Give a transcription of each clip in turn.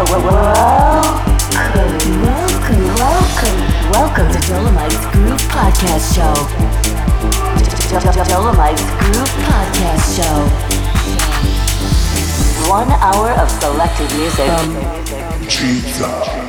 Welcome, welcome, welcome to Dolomite's Groove Podcast Show. Dolomite's Podcast Show. One hour of selected music from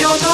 yo no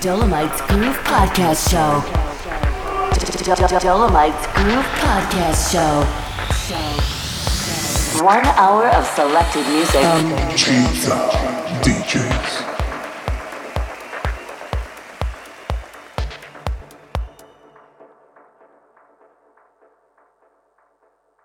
Dolomites Groove Podcast Show. Dolomites Groove Podcast Show. One hour of selected music.